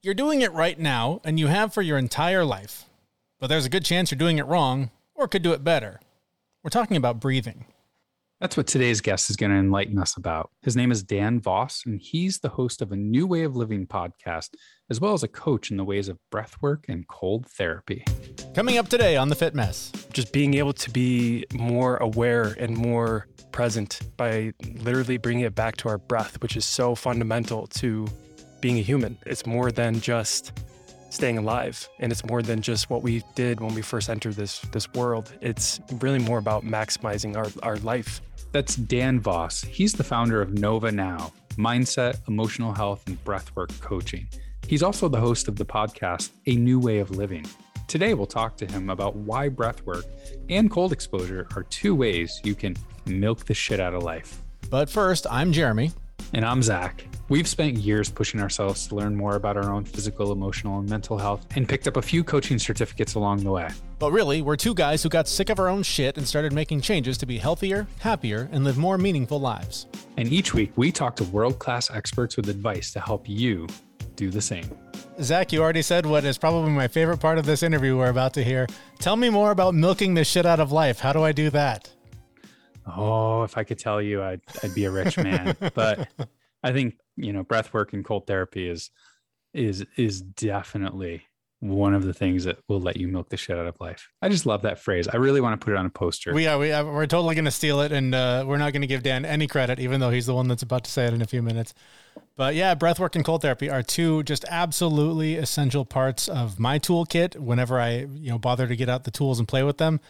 You're doing it right now, and you have for your entire life. But there's a good chance you're doing it wrong or could do it better. We're talking about breathing. That's what today's guest is going to enlighten us about. His name is Dan Voss, and he's the host of a New Way of Living podcast, as well as a coach in the ways of breathwork and cold therapy. Coming up today on The Fit Mess. Just being able to be more aware and more present by literally bringing it back to our breath, which is so fundamental to being a human. It's more than just staying alive and it's more than just what we did when we first entered this this world. It's really more about maximizing our, our life. That's Dan Voss. He's the founder of Nova Now, mindset, emotional health, and breathwork coaching. He's also the host of the podcast, A New Way of Living. Today, we'll talk to him about why breathwork and cold exposure are two ways you can milk the shit out of life. But first, I'm Jeremy. And I'm Zach. We've spent years pushing ourselves to learn more about our own physical, emotional, and mental health and picked up a few coaching certificates along the way. But really, we're two guys who got sick of our own shit and started making changes to be healthier, happier, and live more meaningful lives. And each week, we talk to world class experts with advice to help you do the same. Zach, you already said what is probably my favorite part of this interview we're about to hear. Tell me more about milking the shit out of life. How do I do that? Oh, if I could tell you, I'd I'd be a rich man. but I think you know, breath work and cold therapy is is is definitely one of the things that will let you milk the shit out of life. I just love that phrase. I really want to put it on a poster. We are we are, we're totally going to steal it, and uh, we're not going to give Dan any credit, even though he's the one that's about to say it in a few minutes. But yeah, breathwork and cold therapy are two just absolutely essential parts of my toolkit. Whenever I you know bother to get out the tools and play with them,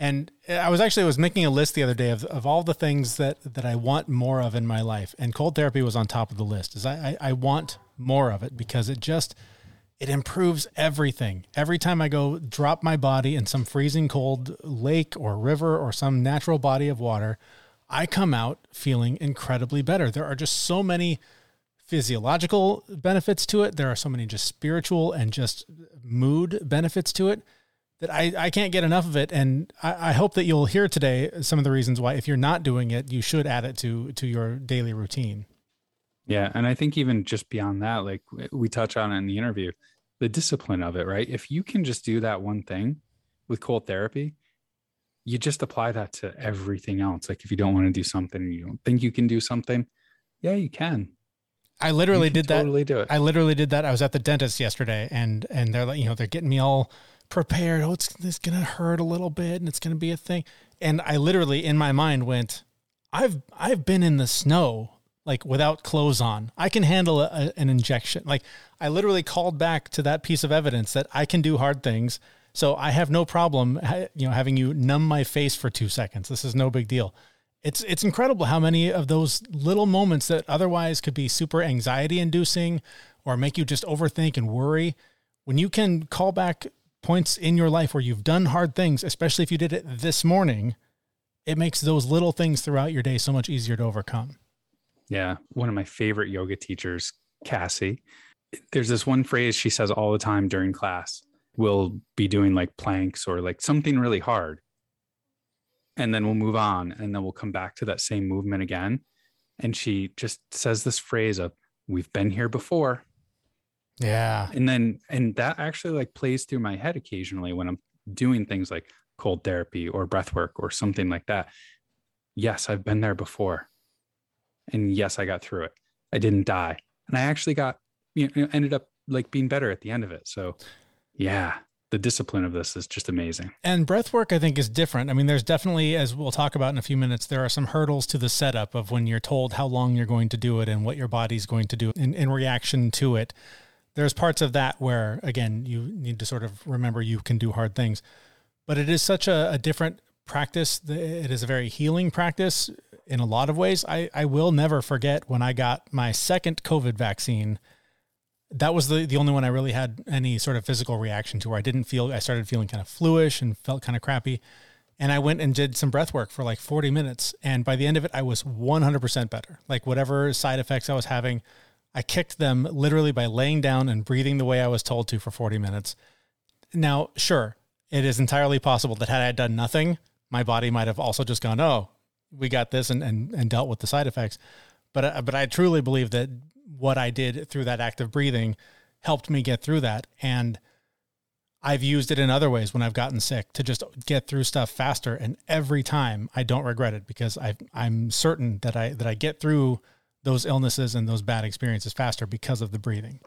and I was actually I was making a list the other day of, of all the things that that I want more of in my life, and cold therapy was on top of the list. Is I, I, I want more of it because it just it improves everything. Every time I go drop my body in some freezing cold lake or river or some natural body of water, I come out feeling incredibly better. There are just so many physiological benefits to it. There are so many just spiritual and just mood benefits to it that I, I can't get enough of it. And I, I hope that you'll hear today some of the reasons why, if you're not doing it, you should add it to to your daily routine. Yeah. And I think even just beyond that, like we touch on in the interview, the discipline of it, right? If you can just do that one thing with cold therapy, you just apply that to everything else. Like if you don't want to do something, you don't think you can do something, yeah, you can. I literally did totally that. do it. I literally did that. I was at the dentist yesterday and and they're like, you know, they're getting me all prepared. Oh, it's, it's going to hurt a little bit and it's going to be a thing. And I literally in my mind went, I've, I've been in the snow like without clothes on. I can handle a, an injection. Like I literally called back to that piece of evidence that I can do hard things. So I have no problem, you know, having you numb my face for two seconds. This is no big deal. It's it's incredible how many of those little moments that otherwise could be super anxiety inducing or make you just overthink and worry, when you can call back points in your life where you've done hard things, especially if you did it this morning, it makes those little things throughout your day so much easier to overcome. Yeah. One of my favorite yoga teachers, Cassie, there's this one phrase she says all the time during class. We'll be doing like planks or like something really hard. And then we'll move on and then we'll come back to that same movement again. And she just says this phrase of, We've been here before. Yeah. And then, and that actually like plays through my head occasionally when I'm doing things like cold therapy or breath work or something like that. Yes, I've been there before. And yes, I got through it. I didn't die. And I actually got, you know, ended up like being better at the end of it. So, yeah, the discipline of this is just amazing. And breath work, I think, is different. I mean, there's definitely, as we'll talk about in a few minutes, there are some hurdles to the setup of when you're told how long you're going to do it and what your body's going to do in, in reaction to it there's parts of that where again you need to sort of remember you can do hard things. But it is such a, a different practice. It is a very healing practice in a lot of ways. I, I will never forget when i got my second covid vaccine. That was the, the only one i really had any sort of physical reaction to where i didn't feel i started feeling kind of fluish and felt kind of crappy. And i went and did some breath work for like 40 minutes. And by the end of it i was 100% better. Like whatever side effects i was having I kicked them literally by laying down and breathing the way I was told to for 40 minutes. Now, sure, it is entirely possible that had I done nothing, my body might have also just gone, oh, we got this and, and, and dealt with the side effects. But, uh, but I truly believe that what I did through that act of breathing helped me get through that. And I've used it in other ways when I've gotten sick to just get through stuff faster. And every time I don't regret it because I I'm certain that I that I get through those illnesses and those bad experiences faster because of the breathing.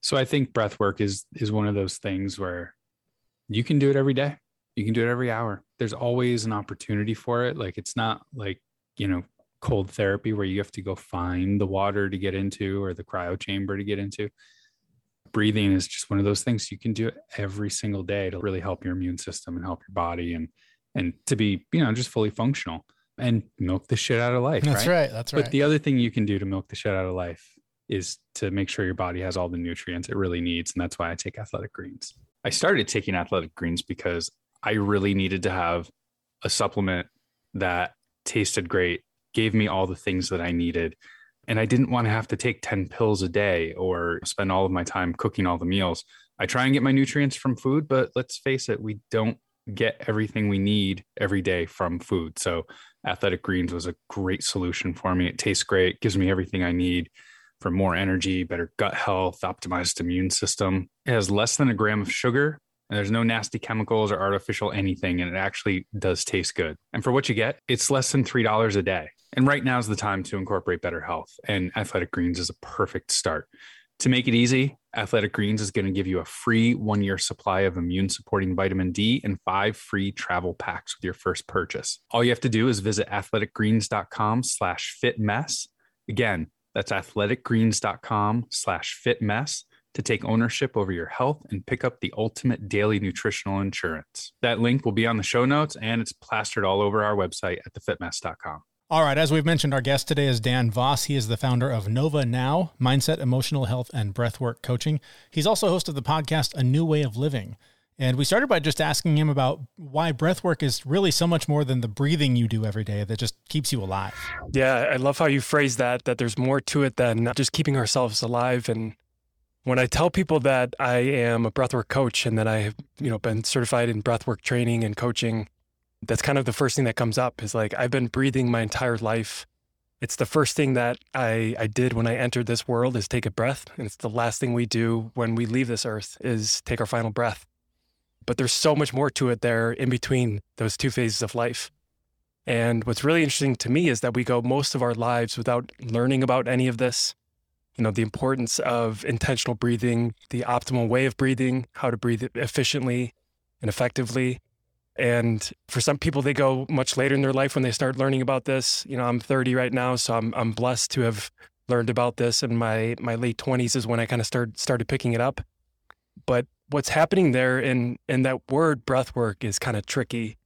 So I think breath work is is one of those things where you can do it every day. You can do it every hour. There's always an opportunity for it. Like it's not like, you know, cold therapy where you have to go find the water to get into or the cryo chamber to get into. Breathing is just one of those things you can do it every single day to really help your immune system and help your body and and to be, you know, just fully functional and milk the shit out of life. That's right. right. That's right. But the other thing you can do to milk the shit out of life is to make sure your body has all the nutrients it really needs. And that's why I take athletic greens. I started taking athletic greens because I really needed to have a supplement that tasted great, gave me all the things that I needed. And I didn't want to have to take 10 pills a day or spend all of my time cooking all the meals. I try and get my nutrients from food, but let's face it, we don't get everything we need every day from food. So athletic greens was a great solution for me. It tastes great, gives me everything I need for more energy, better gut health, optimized immune system. It has less than a gram of sugar, and there's no nasty chemicals or artificial anything, and it actually does taste good. And for what you get, it's less than $3 a day. And right now is the time to incorporate better health, and Athletic Greens is a perfect start. To make it easy, Athletic Greens is going to give you a free one year supply of immune supporting vitamin D and five free travel packs with your first purchase. All you have to do is visit athleticgreens.com slash fitmess. Again, that's athleticgreens.com slash fitmess to take ownership over your health and pick up the ultimate daily nutritional insurance. That link will be on the show notes and it's plastered all over our website at thefitmess.com. All right, as we've mentioned, our guest today is Dan Voss. He is the founder of Nova Now, Mindset, Emotional Health, and Breathwork Coaching. He's also host of the podcast A New Way of Living. And we started by just asking him about why breathwork is really so much more than the breathing you do every day that just keeps you alive. Yeah, I love how you phrase that, that there's more to it than just keeping ourselves alive. And when I tell people that I am a breathwork coach and that I have, you know, been certified in breathwork training and coaching, that's kind of the first thing that comes up is like I've been breathing my entire life. It's the first thing that I, I did when I entered this world is take a breath. And it's the last thing we do when we leave this earth is take our final breath. But there's so much more to it there in between those two phases of life. And what's really interesting to me is that we go most of our lives without learning about any of this. You know, the importance of intentional breathing, the optimal way of breathing, how to breathe efficiently and effectively. And for some people, they go much later in their life when they start learning about this. You know, I'm 30 right now, so I'm I'm blessed to have learned about this in my my late 20s is when I kind of started started picking it up. But what's happening there in in that word breath work is kind of tricky.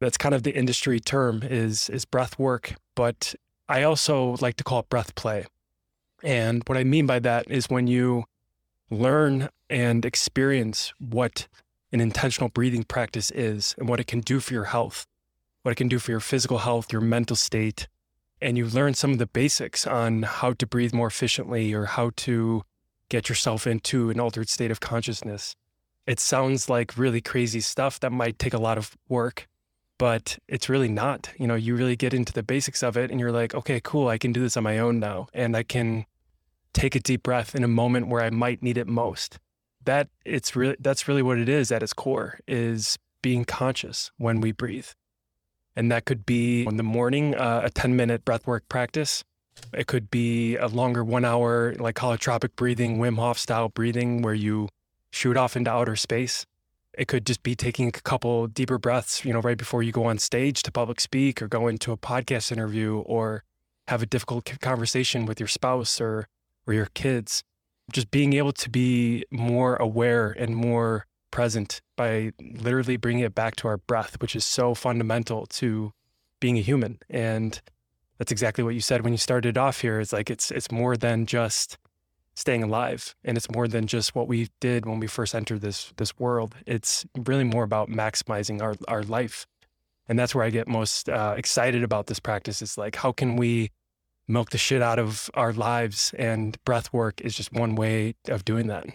That's kind of the industry term is is breath work, but I also like to call it breath play. And what I mean by that is when you learn and experience what an intentional breathing practice is and what it can do for your health, what it can do for your physical health, your mental state, and you learn some of the basics on how to breathe more efficiently or how to get yourself into an altered state of consciousness. It sounds like really crazy stuff that might take a lot of work, but it's really not. You know, you really get into the basics of it and you're like, okay, cool, I can do this on my own now. And I can take a deep breath in a moment where I might need it most. That it's really that's really what it is at its core is being conscious when we breathe. And that could be in the morning, uh, a 10 minute breathwork practice. It could be a longer one hour, like holotropic breathing, Wim Hof style breathing, where you shoot off into outer space. It could just be taking a couple deeper breaths, you know, right before you go on stage to public speak or go into a podcast interview or have a difficult conversation with your spouse or, or your kids. Just being able to be more aware and more present by literally bringing it back to our breath, which is so fundamental to being a human. And that's exactly what you said when you started off here. It's like it's it's more than just staying alive, and it's more than just what we did when we first entered this this world. It's really more about maximizing our our life, and that's where I get most uh, excited about this practice. Is like how can we milk the shit out of our lives, and breath work is just one way of doing that.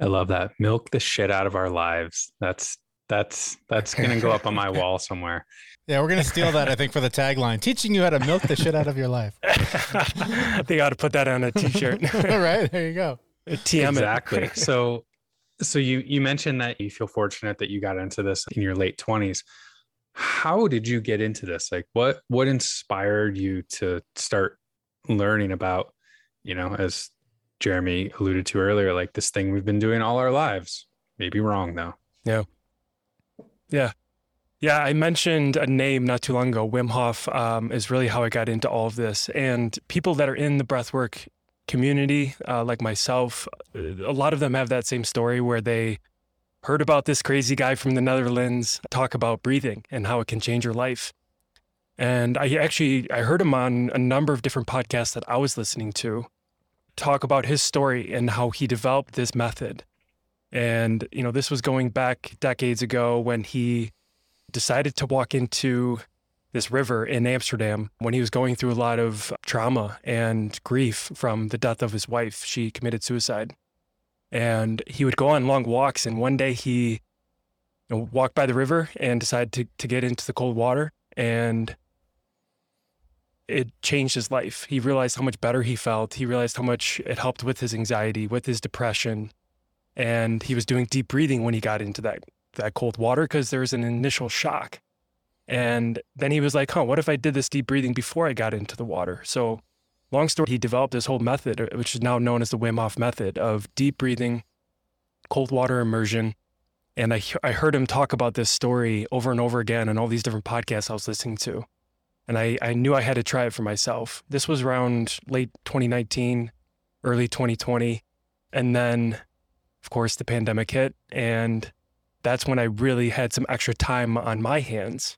I love that. Milk the shit out of our lives. That's that's that's gonna go up on my wall somewhere. Yeah, we're gonna steal that. I think for the tagline, teaching you how to milk the shit out of your life. I think I ought to put that on a t-shirt. All right, there you go. TM exactly. so, so you you mentioned that you feel fortunate that you got into this in your late twenties. How did you get into this? Like, what what inspired you to start learning about, you know, as Jeremy alluded to earlier, like this thing we've been doing all our lives. Maybe wrong though. Yeah. Yeah. Yeah, I mentioned a name not too long ago. Wim Hof um, is really how I got into all of this. And people that are in the breathwork community, uh, like myself, a lot of them have that same story where they heard about this crazy guy from the Netherlands talk about breathing and how it can change your life. And I actually I heard him on a number of different podcasts that I was listening to talk about his story and how he developed this method. And you know, this was going back decades ago when he decided to walk into this river in Amsterdam when he was going through a lot of trauma and grief from the death of his wife. She committed suicide. And he would go on long walks. And one day he you know, walked by the river and decided to, to get into the cold water. And it changed his life. He realized how much better he felt. He realized how much it helped with his anxiety, with his depression. And he was doing deep breathing when he got into that that cold water because there was an initial shock. And then he was like, huh, what if I did this deep breathing before I got into the water? So, long story, he developed this whole method, uh, which is now known as the Wim Hof method of deep breathing, cold water immersion. And I, I heard him talk about this story over and over again in all these different podcasts I was listening to. And I, I knew I had to try it for myself. This was around late 2019, early 2020. And then, of course, the pandemic hit. And that's when I really had some extra time on my hands,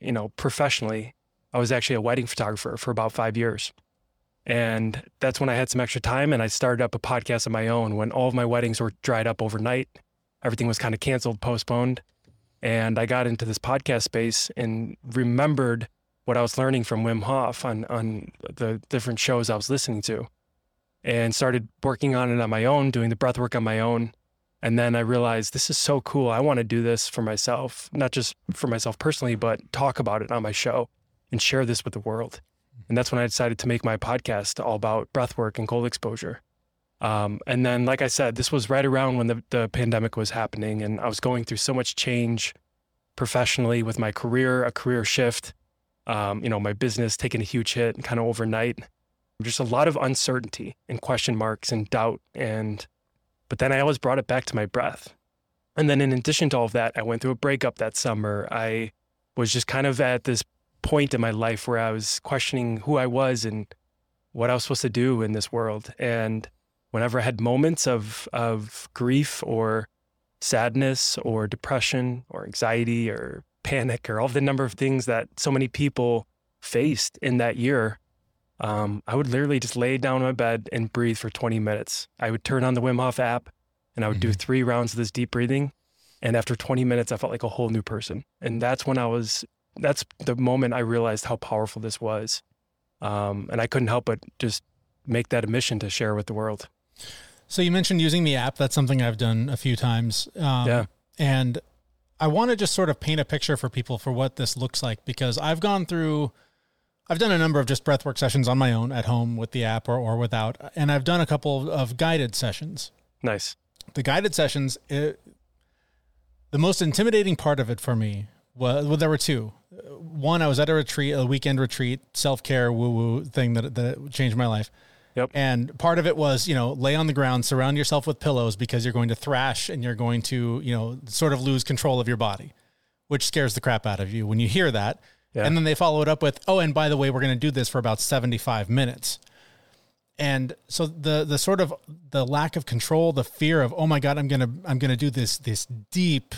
you know, professionally. I was actually a wedding photographer for about five years. And that's when I had some extra time and I started up a podcast of my own when all of my weddings were dried up overnight. Everything was kind of canceled, postponed. And I got into this podcast space and remembered what I was learning from Wim Hof on, on the different shows I was listening to and started working on it on my own, doing the breath work on my own. And then I realized this is so cool. I want to do this for myself, not just for myself personally, but talk about it on my show and share this with the world. And that's when I decided to make my podcast all about breath work and cold exposure. Um, and then, like I said, this was right around when the, the pandemic was happening, and I was going through so much change professionally with my career, a career shift, um, you know, my business taking a huge hit kind of overnight. Just a lot of uncertainty and question marks and doubt. And, but then I always brought it back to my breath. And then in addition to all of that, I went through a breakup that summer. I was just kind of at this point in my life where I was questioning who I was and what I was supposed to do in this world. And whenever I had moments of, of grief or sadness or depression or anxiety or panic or all the number of things that so many people faced in that year, um, I would literally just lay down on my bed and breathe for 20 minutes. I would turn on the Wim Hof app and I would mm-hmm. do three rounds of this deep breathing. And after 20 minutes, I felt like a whole new person. And that's when I was, that's the moment I realized how powerful this was. Um, and I couldn't help but just make that a mission to share with the world. So you mentioned using the app. That's something I've done a few times. Um, yeah. And I want to just sort of paint a picture for people for what this looks like because I've gone through, I've done a number of just breathwork sessions on my own at home with the app or, or without, and I've done a couple of guided sessions. Nice. The guided sessions, it, the most intimidating part of it for me was well, there were two. One, I was at a retreat, a weekend retreat, self care woo woo thing that that changed my life. Yep. And part of it was, you know, lay on the ground, surround yourself with pillows because you're going to thrash and you're going to, you know, sort of lose control of your body, which scares the crap out of you when you hear that. Yeah. And then they follow it up with, "Oh, and by the way, we're going to do this for about 75 minutes." And so the the sort of the lack of control, the fear of, "Oh my god, I'm going to I'm going to do this this deep,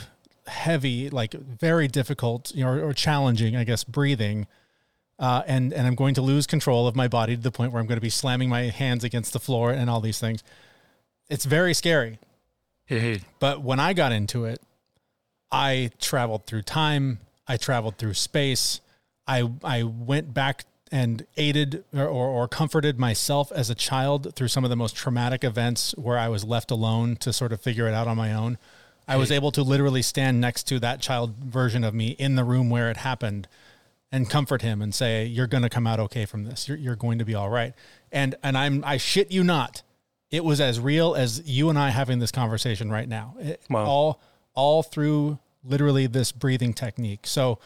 heavy, like very difficult, you know, or, or challenging, I guess, breathing." Uh, and and I'm going to lose control of my body to the point where I'm going to be slamming my hands against the floor and all these things. It's very scary. Hey, But when I got into it, I traveled through time. I traveled through space. I I went back and aided or, or, or comforted myself as a child through some of the most traumatic events where I was left alone to sort of figure it out on my own. I was able to literally stand next to that child version of me in the room where it happened and comfort him and say, "You're going to come out okay from this. You're, you're going to be all right." And and I'm I shit you not, it was as real as you and I having this conversation right now. It, Wow. All all through literally this breathing technique. So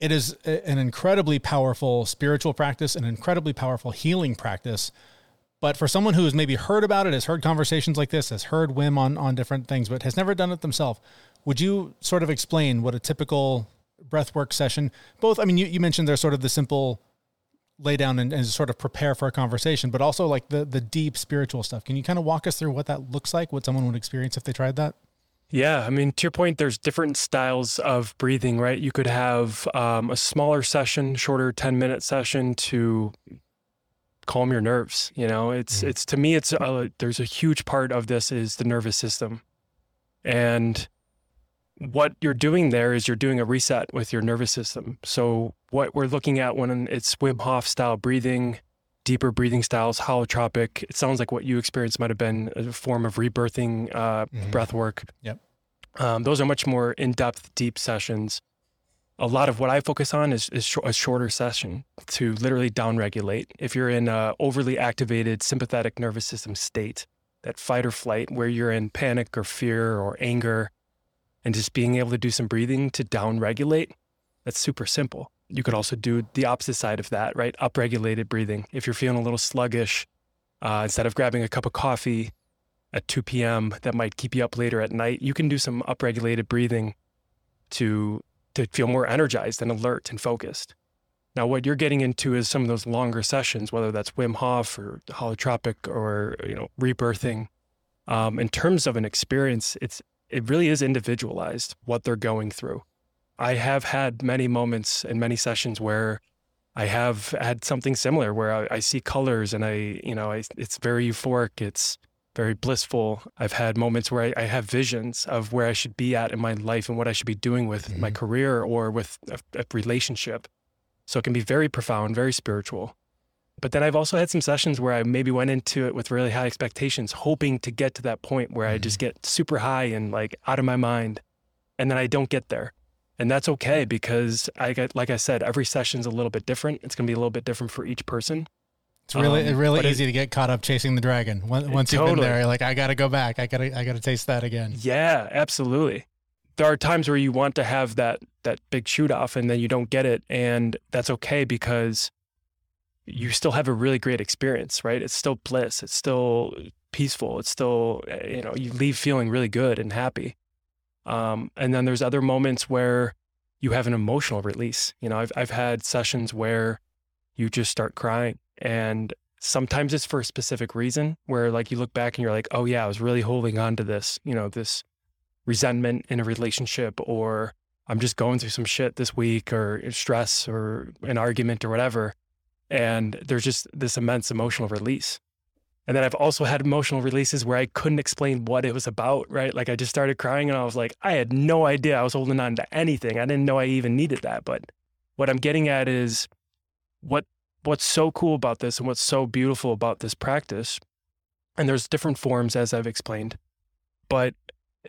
it is an incredibly powerful spiritual practice, an incredibly powerful healing practice. But for someone who has maybe heard about it, has heard conversations like this, has heard Wim on on different things, but has never done it themselves, would you sort of explain what a typical breathwork session? Both, I mean, you, you mentioned there's sort of the simple lay down and, and sort of prepare for a conversation, but also like the the deep spiritual stuff. Can you kind of walk us through what that looks like, what someone would experience if they tried that? Yeah, I mean, to your point, there's different styles of breathing, right? You could have um, a smaller session, shorter 10 minute session to calm your nerves. You know, it's, Mhm. it's to me, it's, a, there's a huge part of this is the nervous system. And what you're doing there is you're doing a reset with your nervous system. So, what we're looking at when it's Wim Hof style breathing, deeper breathing styles, holotropic, it sounds like what you experienced might have been a form of rebirthing uh, Mhm. breath work. Yep. Um, those are much more in depth, deep sessions. A lot of what I focus on is, is shor- a shorter session to literally downregulate. If you're in a overly activated sympathetic nervous system state, that fight or flight, where you're in panic or fear or anger, and just being able to do some breathing to downregulate, that's super simple. You could also do the opposite side of that, right? Upregulated breathing. If you're feeling a little sluggish, uh, instead of grabbing a cup of coffee at 2 p.m. that might keep you up later at night, you can do some upregulated breathing to to feel more energized and alert and focused. Now, what you're getting into is some of those longer sessions, whether that's Wim Hof or holotropic or you know rebirthing. Um, in terms of an experience, it's it really is individualized what they're going through. I have had many moments and many sessions where I have had something similar where I, I see colors and I, you know, I, it's very euphoric. It's very blissful. I've had moments where I, I have visions of where I should be at in my life and what I should be doing with my Mhm. career or with a, a relationship. So it can be very profound, very spiritual. But then I've also had some sessions where I maybe went into it with really high expectations, hoping to get to that point where I just get super high and like out of my mind. And then I don't get there. And that's okay because I get, like I said, every session's a little bit different. It's going to be a little bit different for each person. It's really Um, really but it- easy to get caught up chasing the dragon. Once, once you've been there, like, I got to go back. I got to I got to taste that again. Yeah, absolutely. There are times where you want to have that that big shoot off and then you don't get it and that's okay because you still have a really great experience, right? It's still bliss, it's still peaceful, it's still uh, you know, you leave feeling really good and happy. Um, and then there's other moments where you have an emotional release. You know, I've I've had sessions where you just start crying and sometimes it's for a specific reason where like you look back and you're like, "Oh yeah, I was really holding on to this, you know, this resentment in a relationship or I'm just going through some shit this week or stress or an argument or whatever." And there's just this immense emotional release. And then I've also had emotional releases where I couldn't explain what it was about, right? Like I just started crying and I was like, I had no idea I was holding on to anything. I didn't know I even needed that. But what I'm getting at is what what's so cool about this and what's so beautiful about this practice, and there's different forms as I've explained, but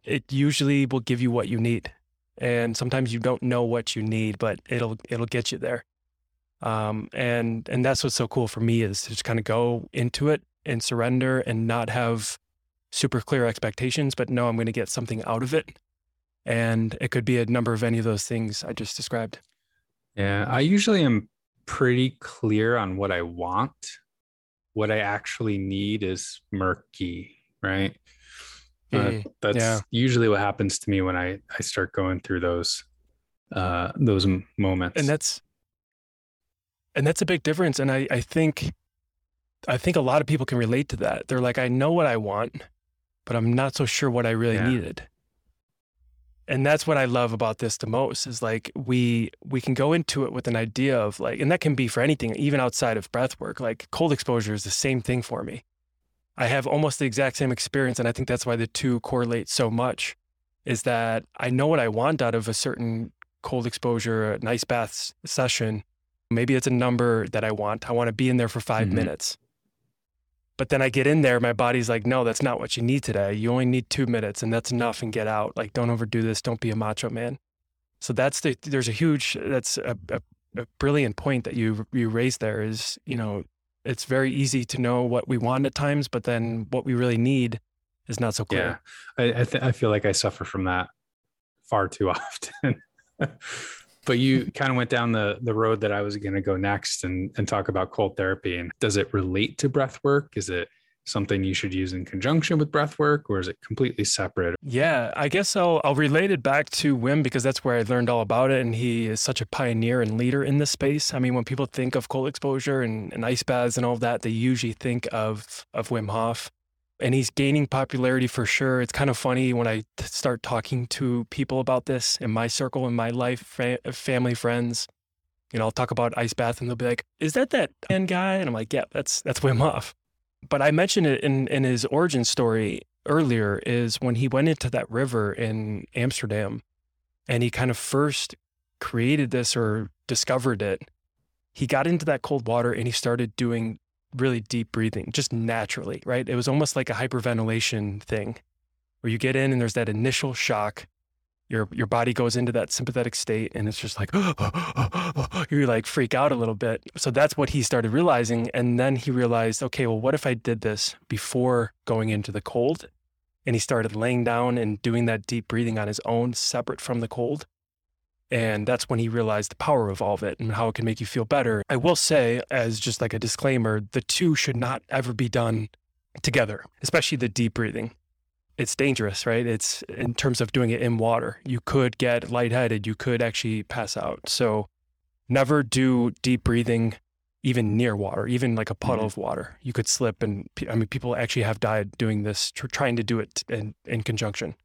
it usually will give you what you need. And sometimes you don't know what you need, but it'll it'll get you there. Um, and and that's what's so cool for me is to just kind of go into it and surrender and not have super clear expectations, but know I'm going to get something out of it. And it could be a number of any of those things I just described. Yeah, I usually am pretty clear on what I want. What I actually need is murky, right? Uh, that's yeah. usually what happens to me when I I start going through those uh those moments. and that's and that's a big difference and I, I think i think a lot of people can relate to that. They're like i know what i want but i'm not so sure what i really Yeah. needed. And that's what i love about this the most is like we we can go into it with an idea of like and that can be for anything even outside of breath work. Like cold exposure is the same thing for me. I have almost the exact same experience and i think that's why the two correlate so much is that i know what i want out of a certain cold exposure an ice bath session maybe it's a number that i want. I want to be in there for 5 Mhm. minutes. But then i get in there my body's like no that's not what you need today. You only need two minutes and that's enough and get out. Like don't overdo this. Don't be a macho man. So that's the there's a huge that's a, a, a brilliant point that you you raised there is you know It's very easy to know what we want at times, but then what we really need is not so clear. Yeah, I I, th- I feel like I suffer from that far too often. But you kind of went down the the road that I was going to go next and and talk about cold therapy. And does it relate to breath work? Is it something you should use in conjunction with breath work or is it completely separate? Yeah, I guess I'll I'll relate it back to Wim because that's where I learned all about it and he is such a pioneer and leader in this space. I mean, when people think of cold exposure and, and ice baths and all of that, they usually think of of Wim Hof and he's gaining popularity for sure. It's kind of funny when I start talking to people about this in my circle, in my life, fa- family, friends. You know, I'll talk about ice bath, and they'll be like, "Is that that guy?" And I'm like, "Yeah, that's that's Wim Hof." But I mentioned it in in his origin story earlier. Is when he went into that river in Amsterdam, and he kind of first created this or discovered it. He got into that cold water and he started doing really deep breathing just naturally, right? It was almost like a hyperventilation thing where you get in and there's that initial shock. Your, your body goes into that sympathetic state and it's just like, you like freak out a little bit. So that's what he started realizing. And then he realized, okay, well, what if I did this before going into the cold? And he started laying down and doing that deep breathing on his own, separate from the cold. And that's when he realized the power of all of it and how it can make you feel better. I will say, as just like a disclaimer, the two should not ever be done together, especially the deep breathing. It's dangerous, right? It's in terms of doing it in water. You could get lightheaded, you could actually pass out. So never do deep breathing even near water, even like a puddle mm-hmm. of water. You could slip, and I mean, people actually have died doing this, trying to do it in, in conjunction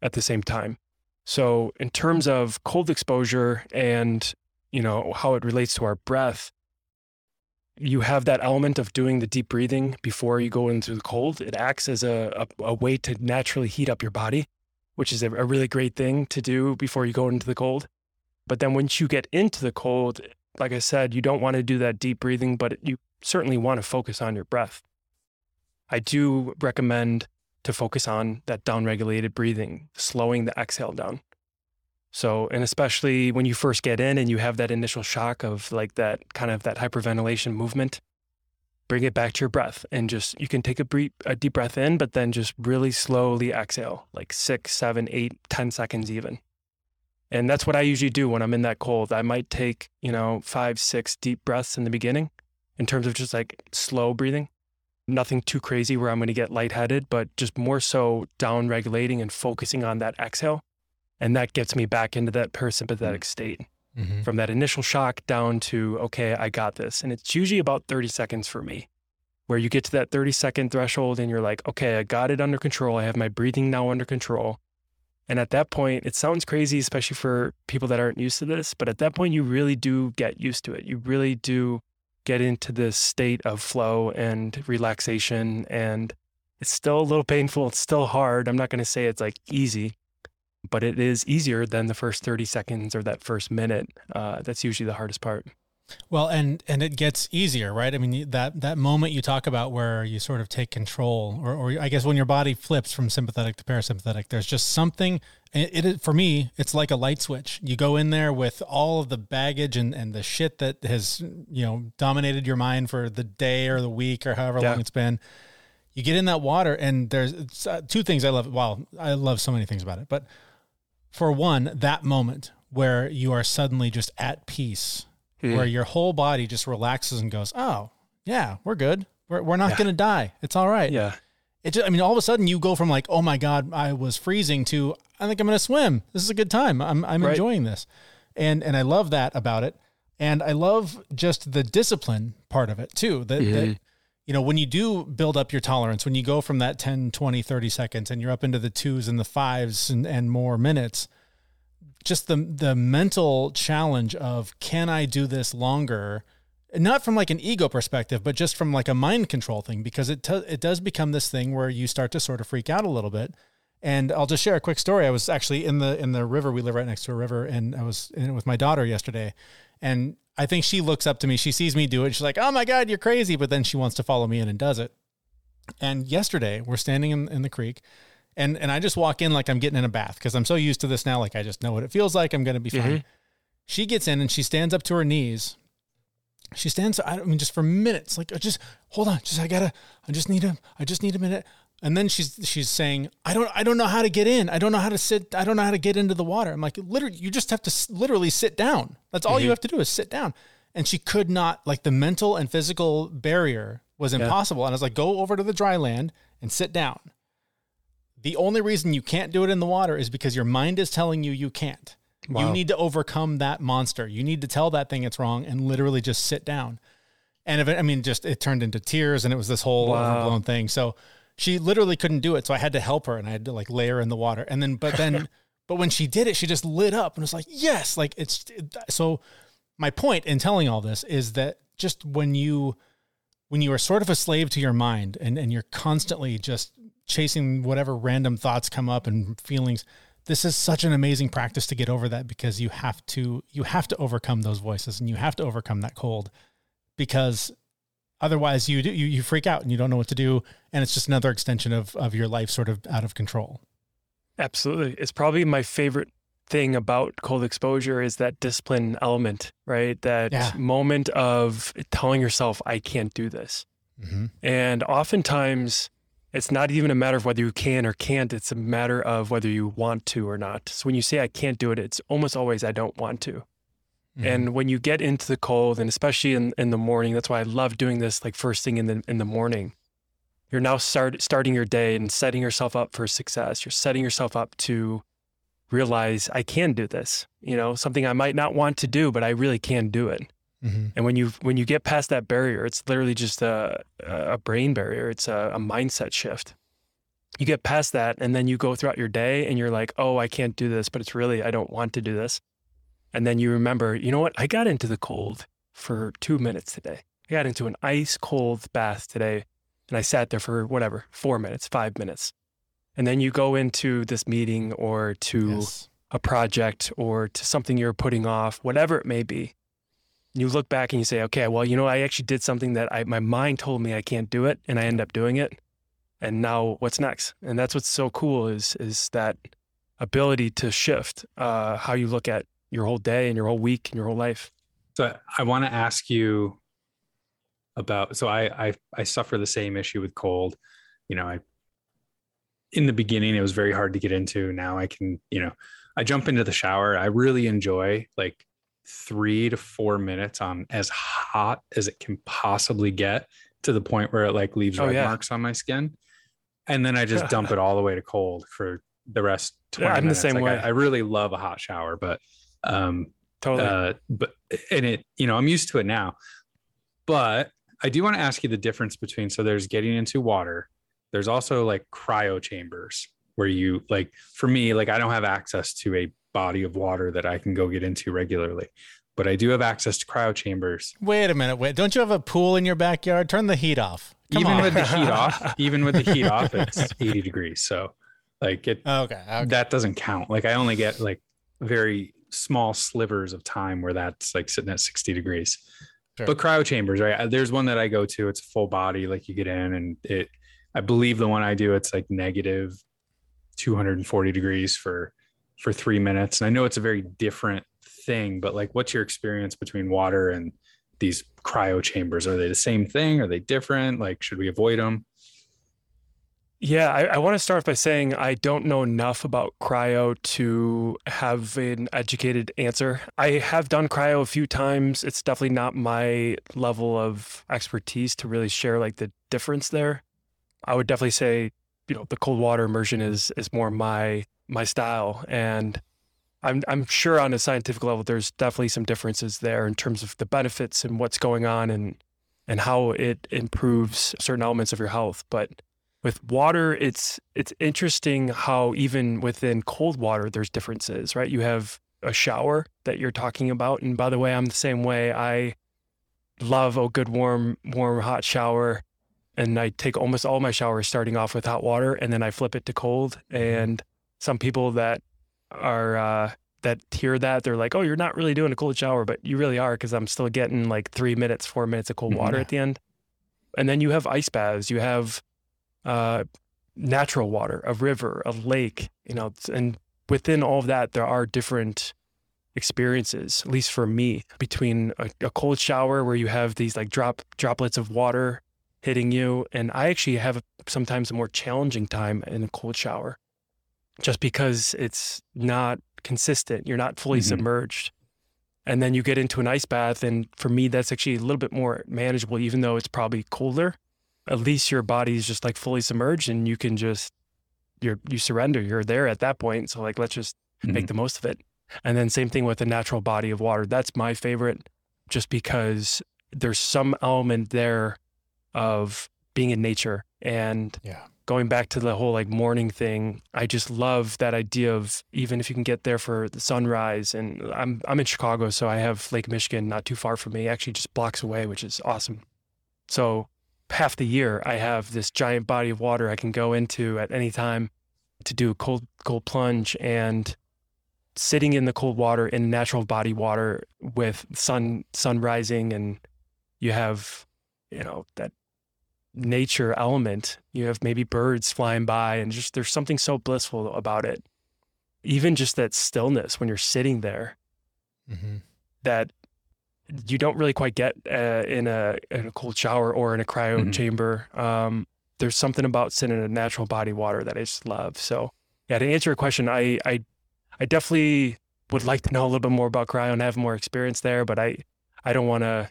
at the same time. So, in terms of cold exposure and you know how it relates to our breath, you have that element of doing the deep breathing before you go into the cold. It acts as a, a, a way to naturally heat up your body, which is a, a really great thing to do before you go into the cold. But then once you get into the cold, like I said, you don't want to do that deep breathing, but you certainly want to focus on your breath. I do recommend to focus on that down-regulated breathing, slowing the exhale down. So, and especially when you first get in and you have that initial shock of like that kind of that hyperventilation movement, bring it back to your breath and just you can take a, brief, a deep breath in, but then just really slowly exhale, like six, seven, eight, ten seconds even. And that's what I usually do when I'm in that cold. I might take, you know, five, six deep breaths in the beginning in terms of just like slow breathing nothing too crazy where I'm going to get lightheaded, but just more so down regulating and focusing on that exhale. And that gets me back into that parasympathetic state mm-hmm. from that initial shock down to, okay, I got this. And it's usually about 30 seconds for me, where you get to that 30 second threshold and you're like, okay, I got it under control. I have my breathing now under control. And at that point, it sounds crazy, especially for people that aren't used to this, but at that point, you really do get used to it. You really do get into this state of flow and relaxation. And it's still a little painful. It's still hard. I'm not going to say it's like easy, but it is easier than the first 30 seconds or that first minute. Uh, that's usually the hardest part. Well, and and it gets easier, right? I mean, that that moment you talk about where you sort of take control, or, or I guess when your body flips from sympathetic to parasympathetic, there's just something. It, it for me, it's like a light switch. You go in there with all of the baggage and and the shit that has you know dominated your mind for the day or the week or however yeah. long it's been. You get in that water, and there's uh, two things I love. Well, I love so many things about it, but for one, that moment where you are suddenly just at peace mm. where your whole body just relaxes and goes, "Oh, yeah, we're good. We're we're not yeah. going to die. It's all right." Yeah. It just, I mean, all of a sudden you go from like, "Oh my god, I was freezing" to "I think I'm going to swim. This is a good time. I'm I'm right. enjoying this." And and I love that about it. And I love just the discipline part of it too. That, mm-hmm. that you know, when you do build up your tolerance, when you go from that 10, 20, 30 seconds and you're up into the twos and the fives and, and more minutes, just the the mental challenge of can I do this longer? Not from like an ego perspective, but just from like a mind control thing, because it t- it does become this thing where you start to sort of freak out a little bit. And I'll just share a quick story. I was actually in the in the river. We live right next to a river, and I was in it with my daughter yesterday. And I think she looks up to me. She sees me do it. She's like, "Oh my god, you're crazy!" But then she wants to follow me in and does it. And yesterday, we're standing in, in the creek, and and I just walk in like I'm getting in a bath because I'm so used to this now. Like I just know what it feels like. I'm going to be fine. Mm-hmm. She gets in and she stands up to her knees, she stands i mean just for minutes like just hold on just i gotta i just need a i just need a minute and then she's she's saying i don't i don't know how to get in i don't know how to sit i don't know how to get into the water i'm like literally you just have to literally sit down that's all mm-hmm. you have to do is sit down and she could not like the mental and physical barrier was impossible yeah. and i was like go over to the dry land and sit down the only reason you can't do it in the water is because your mind is telling you you can't Wow. You need to overcome that monster. You need to tell that thing it's wrong and literally just sit down. And if it, I mean, just it turned into tears and it was this whole wow. overblown thing. So she literally couldn't do it. So I had to help her and I had to like lay her in the water. And then, but then, but when she did it, she just lit up and was like, yes, like it's so. My point in telling all this is that just when you, when you are sort of a slave to your mind and, and you're constantly just chasing whatever random thoughts come up and feelings, this is such an amazing practice to get over that because you have to you have to overcome those voices and you have to overcome that cold because otherwise you do, you you freak out and you don't know what to do and it's just another extension of of your life sort of out of control. Absolutely. It's probably my favorite thing about cold exposure is that discipline element, right? That yeah. moment of telling yourself I can't do this. Mm-hmm. And oftentimes it's not even a matter of whether you can or can't. It's a matter of whether you want to or not. So when you say I can't do it, it's almost always I don't want to. Mm-hmm. And when you get into the cold, and especially in, in the morning, that's why I love doing this like first thing in the in the morning. You're now start starting your day and setting yourself up for success. You're setting yourself up to realize I can do this. You know, something I might not want to do, but I really can do it. Mm-hmm. And when you when you get past that barrier, it's literally just a a brain barrier. It's a, a mindset shift. You get past that, and then you go throughout your day, and you're like, "Oh, I can't do this," but it's really I don't want to do this. And then you remember, you know what? I got into the cold for two minutes today. I got into an ice cold bath today, and I sat there for whatever four minutes, five minutes, and then you go into this meeting or to yes. a project or to something you're putting off, whatever it may be you look back and you say, okay, well, you know, I actually did something that I, my mind told me I can't do it, and I end up doing it. And now what's next? And that's what's so cool is is that ability to shift uh, how you look at your whole day and your whole week and your whole life. So I want to ask you about. So I, I I suffer the same issue with cold. You know, I in the beginning it was very hard to get into. Now I can, you know, I jump into the shower. I really enjoy like three to four minutes on as hot as it can possibly get to the point where it like leaves oh, red yeah. marks on my skin. And then I just dump it all the way to cold for the rest 20 yeah, I'm minutes. the same like way. I, I, really love a hot shower, but um totally uh, but and it, you know, I'm used to it now. But I do want to ask you the difference between so there's getting into water, there's also like cryo chambers where you like for me, like I don't have access to a body of water that I can go get into regularly. But I do have access to cryo chambers. Wait a minute. Wait, don't you have a pool in your backyard? Turn the heat off. Come even on. with the heat off, even with the heat off, it's 80 degrees. So like it okay, okay. that doesn't count. Like I only get like very small slivers of time where that's like sitting at 60 degrees. Sure. But cryo chambers, right? Uh, there's one that I go to. It's full body, like you get in, and it. I believe the one I do, it's like negative 240 degrees for for three minutes. And I know it's a very different thing, but like, what's your experience between water and these cryo chambers? Are they the same thing? Are they different? Like, should we avoid them? Yeah, I, I want to start by saying I don't know enough about cryo to have an educated answer. I have done cryo a few times. It's definitely not my level of expertise to really share like the difference there. I would definitely say, you know, the cold water immersion is is more my my style. And I'm I'm sure on a scientific level, there's definitely some differences there in terms of the benefits and what's going on and and how it improves certain elements of your health. But with water, it's it's interesting how even within cold water, there's differences, right? You have a shower that you're talking about, and by the way, I'm the same way. I love a good warm, warm, hot shower, and I take almost all my showers starting off with hot water, and then I flip it to cold, mm-hmm. and some people that are uh, that hear that they're like, "Oh, you're not really doing a cold shower, but you really are because I'm still getting like three minutes, four minutes of cold water mm-hmm. at the end." And then you have ice baths, you have uh, natural water, a river, a lake, you know, and within all of that, there are different experiences, at least for me, between a, a cold shower where you have these like drop droplets of water hitting you. And I actually have sometimes a more challenging time in a cold shower just because it's not consistent. You're not fully mm-hmm. submerged. And then you get into an ice bath. And for me, that's actually a little bit more manageable, even though it's probably colder. At least your body is just like fully submerged and you can just, you're, you surrender. You're there at that point. So, like, let's just mm-hmm. make the most of it. And then, same thing with a natural body of water. That's my favorite just because there's some element there of being in nature and yeah going back to the whole like morning thing, I just love that idea of even if you can get there for the sunrise. And I'm I'm in Chicago, so I have Lake Michigan not too far from me, actually just blocks away, which is awesome. So half the year I have this giant body of water I can go into at any time to do a cold cold plunge and sitting in the cold water in natural body water with sun sun rising and you have you know that nature element. You have maybe birds flying by, and just there's something so blissful about it. Even just that stillness when you're sitting there, mm-hmm. that you don't really quite get uh, in a in a cold shower or in a cryo mm-hmm. chamber. Um, there's something about sitting in a natural body water that I just love. So, yeah, to answer your question, I I I definitely would like to know a little bit more about cryo and have more experience there, but I I don't want to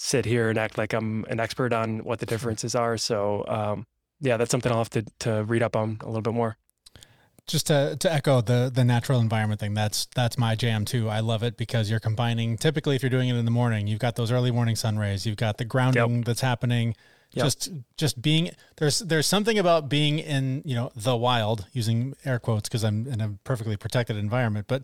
sit here and act like I'm an expert on what the differences are. So um, yeah, that's something I'll have to to read up on a little bit more. Just to, to echo the the natural environment thing, that's that's my jam too. I love it because you're combining. Typically, if you're doing it in the morning, you've got those early morning sun rays. You've got the grounding yep. that's happening. Yep. Just just being there's there's something about being in you know the wild using air quotes because I'm in a perfectly protected environment, but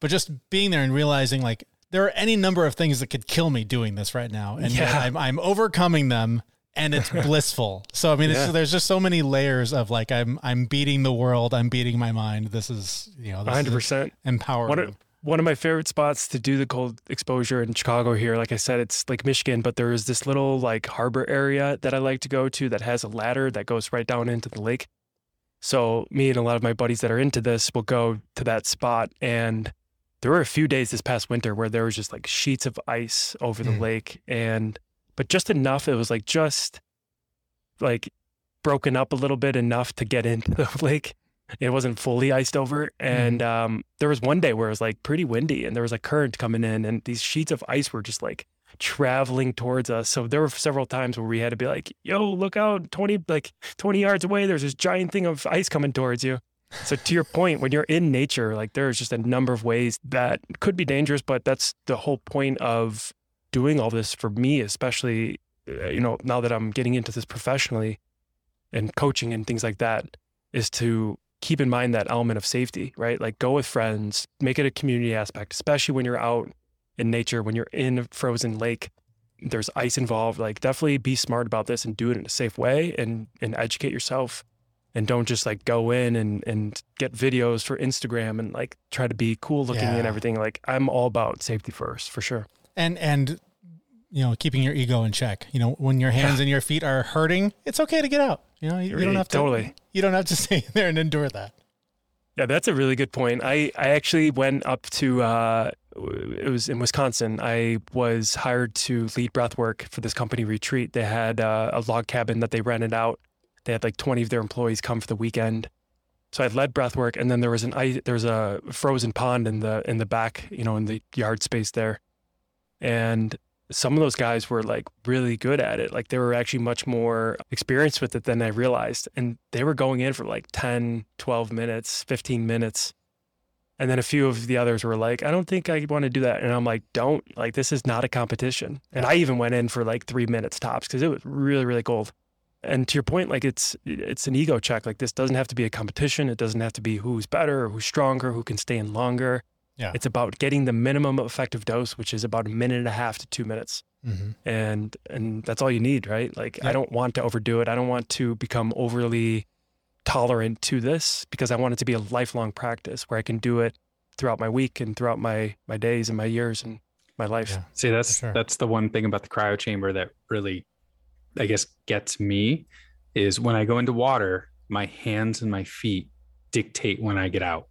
but just being there and realizing like there are any number of things that could kill me doing this right now, and yeah. I'm, I'm overcoming them, and it's blissful. So I mean, yeah. there's just so many layers of like I'm I'm beating the world, I'm beating my mind. This is you know, 100 percent empowering. One of, one of my favorite spots to do the cold exposure in Chicago here, like I said, it's Lake Michigan, but there is this little like harbor area that I like to go to that has a ladder that goes right down into the lake. So me and a lot of my buddies that are into this will go to that spot and there were a few days this past winter where there was just like sheets of ice over the mm. lake and but just enough it was like just like broken up a little bit enough to get into the lake it wasn't fully iced over and mm. um, there was one day where it was like pretty windy and there was a current coming in and these sheets of ice were just like traveling towards us so there were several times where we had to be like yo look out 20 like 20 yards away there's this giant thing of ice coming towards you so to your point, when you're in nature, like there's just a number of ways that could be dangerous, but that's the whole point of doing all this for me, especially, uh, you know, now that I'm getting into this professionally and coaching and things like that, is to keep in mind that element of safety, right? Like go with friends, make it a community aspect, especially when you're out in nature, when you're in a frozen lake, there's ice involved. Like definitely be smart about this and do it in a safe way and and educate yourself and don't just like go in and and get videos for Instagram and like try to be cool looking yeah. and everything. Like I'm all about safety first for sure. And and you know, keeping your ego in check. You know, when your hands yeah. and your feet are hurting, it's okay to get out. You know, you, you don't have to totally. You don't have to stay there and endure that. Yeah, that's a really good point. I I actually went up to uh it was in Wisconsin. I was hired to lead breath work for this company retreat. They had uh, a log cabin that they rented out they had like 20 of their employees come for the weekend. So I led breath work, and then there was an there was a frozen pond in the in the back, you know, in the yard space there, and some of those guys were like really good at it. Like they were actually much more experienced with it than I realized. And they were going in for like 10, 12 minutes, 15 minutes. And then a few of the others were like, I don't think I want to do that. And I'm like, don't, like, this is not a competition. And I even went in for like three minutes tops because it was really, really cold and to your point like it's it's an ego check. Like this doesn't have to be a competition. It doesn't have to be who's better or who's stronger who can stay in longer. Yeah. It's about getting the minimum effective dose which is about a minute and a half to two minutes. Mm-hmm. and and that's all you need right? Like yeah. i don't want to overdo it. I don't want to become overly tolerant to this because i want it to be a lifelong practice where i can do it throughout my week and throughout my my days and my years and my life. Yeah, see that's sure. that's the one thing about the cryo chamber that really I guess gets me is when I go into water, my hands and my feet dictate when I get out.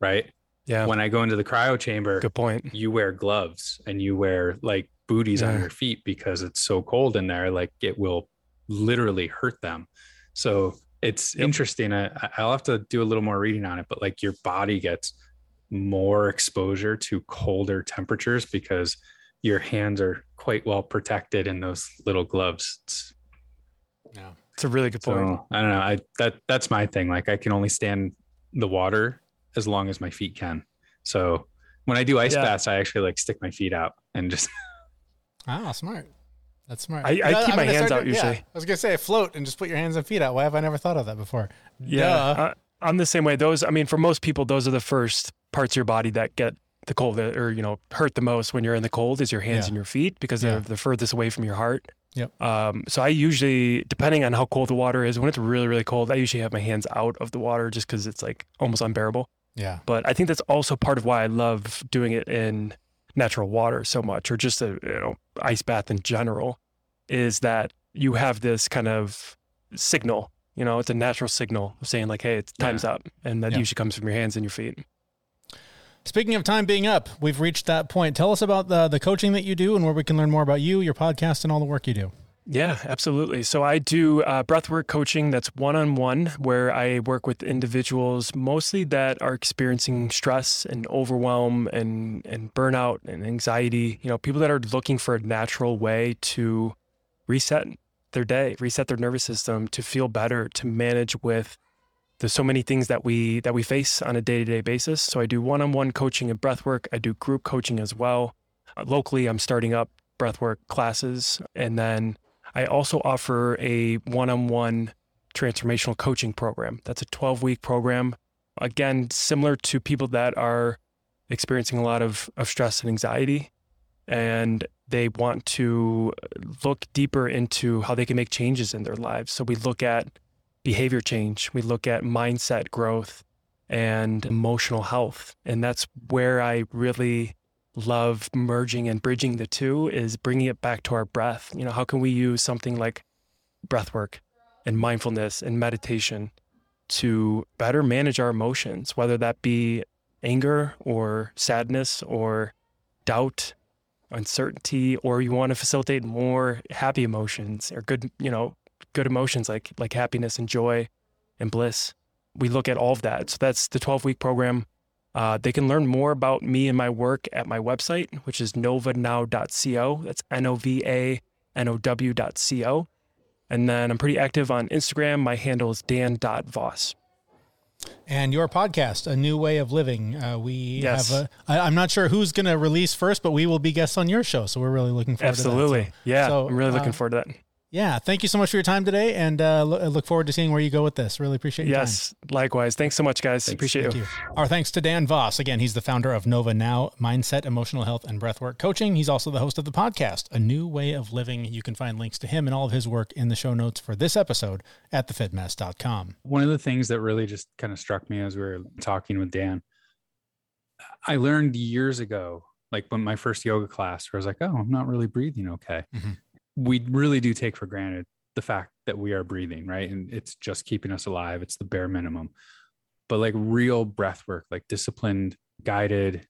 Right. Yeah. When I go into the cryo chamber, Good point. you wear gloves and you wear like booties on your feet because it's so cold in there. Like it will literally hurt them. So it's Yep. interesting. I, I'll have to do a little more reading on it, but like your body gets more exposure to colder temperatures because your hands are quite well protected in those little gloves. It's, Yeah. It's a really good point. so I don't know. I that that's my thing. Like I can only stand the water as long as my feet can. So when I do ice Yeah. baths, I actually like stick my feet out and just Ah, smart. That's smart. I- I You know, keep I'm my hands start out doing- yeah, usually. I was gonna say float and just put your hands and feet out. Why have I never thought of that before? Yeah, Duh. uh, I'm the same way. Those, I mean, for most people, those are the first parts of your body that get the cold or you know hurt the most when you're in the cold is your hands Yeah. and your feet because Yeah. they're the furthest away from your heart. Yep. Um, so I usually, depending on how cold the water is, when it's really really cold, I usually have my hands out of the water just because it's like almost unbearable. Yeah. But I think that's also part of why I love doing it in natural water so much, or just a you know ice bath in general, is that you have this kind of signal. You know, it's a natural signal of saying like, "Hey, it's Yeah. time's up," and that Yeah. usually comes from your hands and your feet. Speaking of time being up, we've reached that point. Tell us about the the coaching that you do and where we can learn more about you, your podcast, and all the work you do. Yeah, absolutely. So I do uh, breathwork coaching that's one on one, where I work with individuals mostly that are experiencing stress and overwhelm and and burnout and anxiety. You know, people that are looking for a natural way to reset their day, reset their nervous system, to feel better, to manage with there's so many things that we that we face on a day-to-day basis. So I do one-on-one coaching and breathwork. I do group coaching as well. Uh, locally, I'm starting up breathwork classes, and then I also offer a one-on-one transformational coaching program. That's a 12-week program. Again, similar to people that are experiencing a lot of, of stress and anxiety, and they want to look deeper into how they can make changes in their lives. So we look at behavior change, we look at mindset growth and emotional health. And that's where I really love merging and bridging the two is bringing it back to our breath. You know, how can we use something like breath work and mindfulness and meditation to better manage our emotions, whether that be anger or sadness or doubt, uncertainty, or you want to facilitate more happy emotions or good, you know, good emotions like like happiness and joy and bliss. We look at all of that. So that's the 12 week program. Uh, they can learn more about me and my work at my website, which is novanow.co. That's N O V A N O W.co. And then I'm pretty active on Instagram. My handle is dan.voss. And your podcast, A New Way of Living. Uh, we Yes. have a, I, I'm not sure who's going to release first, but we will be guests on your show. So we're really looking forward to that. Absolutely. So, yeah. so, I'm really looking uh, forward to that. Yeah. Thank you so much for your time today. And uh, lo- I look forward to seeing where you go with this. Really appreciate your time. Yes. Likewise. Thanks so much, guys. Thanks. Appreciate Thank you. you. Our thanks to Dan Voss. Again, he's the founder of Nova Now Mindset, Emotional Health, and Breathwork Coaching. He's also the host of the podcast, A New Way of Living. You can find links to him and all of his work in the show notes for this episode at thefitmess.com. one of the things that really just kind of struck me as we were talking with Dan, I learned years ago, like when my first yoga class, where I was like, oh, I'm not really breathing okay. Mhm. We really do take for granted the fact that we are breathing, right? And it's just keeping us alive. It's the bare minimum. But like real breath work, like disciplined, guided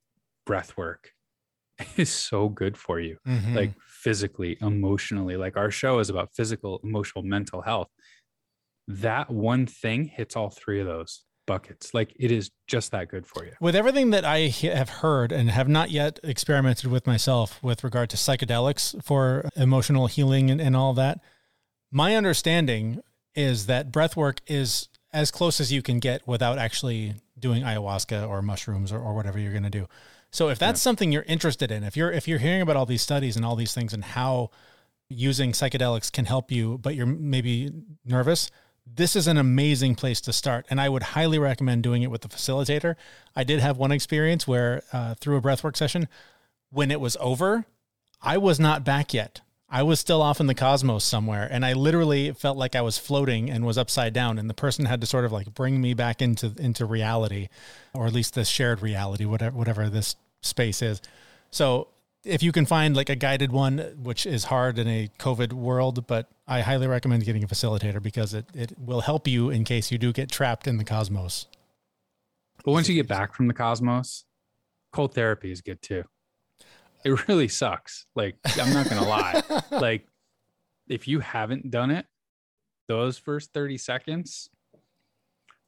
breath work is so good for you Mhm. like physically, emotionally. Like our show is about physical, emotional, mental health. That one thing hits all three of those buckets. Like it is just that good for you. With everything that I have heard and have not yet experimented with myself with regard to psychedelics for emotional healing and, and all that, my understanding is that breath work is as close as you can get without actually doing ayahuasca or mushrooms or, or whatever you're going to do. So if that's something you're interested in, if you're if you're hearing about all these studies and all these things and how using psychedelics can help you, but you're maybe nervous, this is an amazing place to start. And I would highly recommend doing it with the facilitator. I did have one experience where uh, through a breathwork session, when it was over, I was not back yet. I was still off in the cosmos somewhere, and I literally felt like I was floating and was upside down. And the person had to sort of like bring me back into into reality, or at least this shared reality, whatever whatever this space is. So if you can find like a guided one, which is hard in a COVID world, but I highly recommend getting a facilitator because it, it will help you in case you do get trapped in the cosmos. But once you get back from the cosmos, cold therapy is good too. It really sucks. Like, I'm not going to lie. Like, if you haven't done it, those first 30 seconds,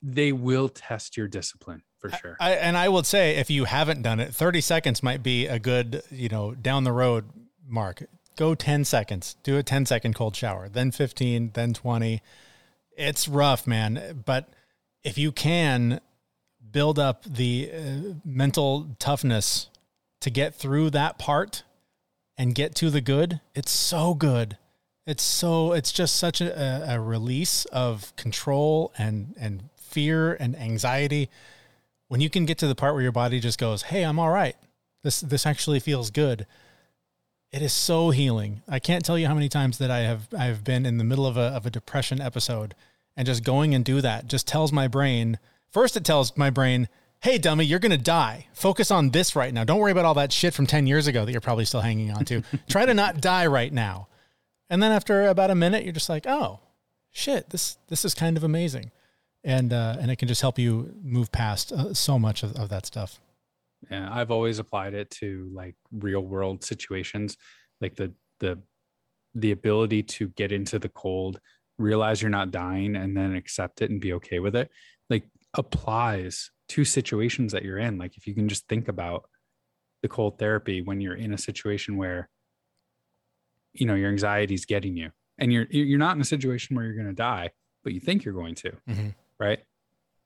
they will test your discipline for sure. I, and I would say if you haven't done it, 30 seconds might be a good, you know, down the road mark. Go 10 seconds, do a 10 second cold shower, then 15, then 20. It's rough, man. But if you can build up the uh, mental toughness to get through that part and get to the good, it's so good. It's so it's just such a, a release of control and and fear and anxiety when you can get to the part where your body just goes, "Hey, I'm all right. This this actually feels good." It is so healing. I can't tell you how many times that I have I've been in the middle of a of a depression episode and just going and do that just tells my brain. First it tells my brain, "Hey dummy, you're going to die. Focus on this right now. Don't worry about all that shit from 10 years ago that you're probably still hanging on to. Try to not die right now." And then after about a minute, you're just like, "Oh, shit, this this is kind of amazing." And uh, and it can just help you move past uh, so much of, of that stuff. Yeah, I've always applied it to like real world situations, like the the the ability to get into the cold, realize you're not dying, and then accept it and be okay with it. Like applies to situations that you're in. Like if you can just think about the cold therapy when you're in a situation where you know your anxiety is getting you, and you're you're not in a situation where you're going to die, but you think you're going to, Mhm. right?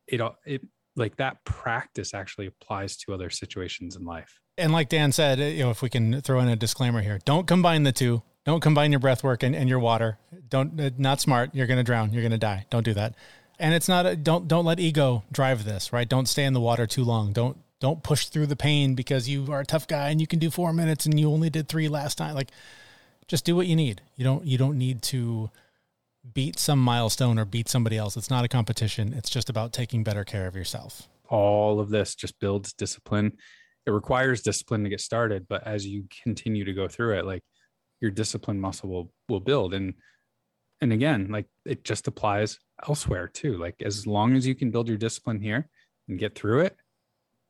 It all it like that practice actually applies to other situations in life. and like Dan said, you know, if we can throw in a disclaimer here, don't combine the two. Don't combine your breath work and, and your water. Don't uh, not smart. You're to drown. You're to die. Don't do that. And it's not a, don't don't let ego drive this, right? Don't stay in the water too long. Don't don't push through the pain because you are a tough guy and you can do 4 minutes and you only did 3 last time. Like just do what you need. You don't you don't need to beat some milestone or beat somebody else. It's not a competition. It's just about taking better care of yourself. all of this just builds discipline. It requires discipline to get started, but as you continue to go through it, like your discipline muscle will will build. And and again, like it just applies elsewhere too. Like as long as you can build your discipline here and get through it,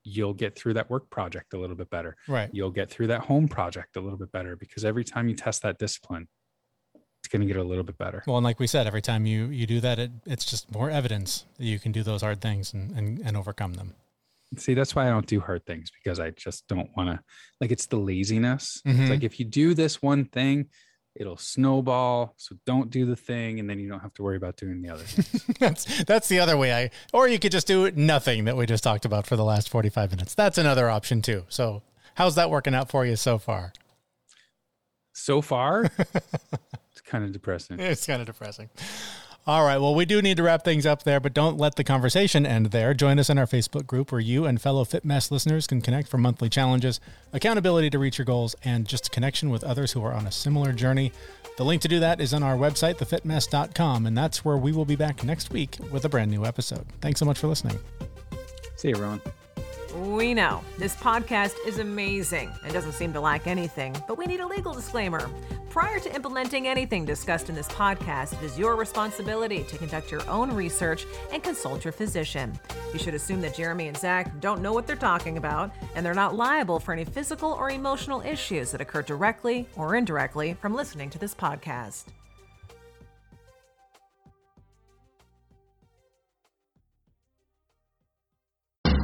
you'll get through that work project a little bit better. Right. You'll get through that home project a little bit better because every time you test that discipline, going to get a little bit better. Well, and like we said, every time you you do that, it, it's just more evidence that you can do those hard things and, and, and overcome them. See, that's why I don't do hard things because I just don't want to. Like, it's the laziness. Mhm. It's like if you do this one thing, it'll snowball. So don't do the thing, and then you don't have to worry about doing the other. that's that's the other way. I or you could just do nothing that we just talked about for the last forty five minutes. That's another option too. So how's that working out for you so far? so far, kind of depressing. It's kind of depressing. All right. Well, we do need to wrap things up there, but don't let the conversation end there. Join us in our Facebook group where you and fellow FitMess listeners can connect for monthly challenges, accountability to reach your goals, and just connection with others who are on a similar journey. The link to do that is on our website, thefitmess.com, and that's where we will be back next week with a brand new episode. Thanks so much for listening. See you, everyone. We know this podcast is amazing and doesn't seem to lack anything, but we need a legal disclaimer. Prior to implementing anything discussed in this podcast, it is your responsibility to conduct your own research and consult your physician. You should assume that Jeremy and Zach don't know what they're talking about, and they're not liable for any physical or emotional issues that occur directly or indirectly from listening to this podcast.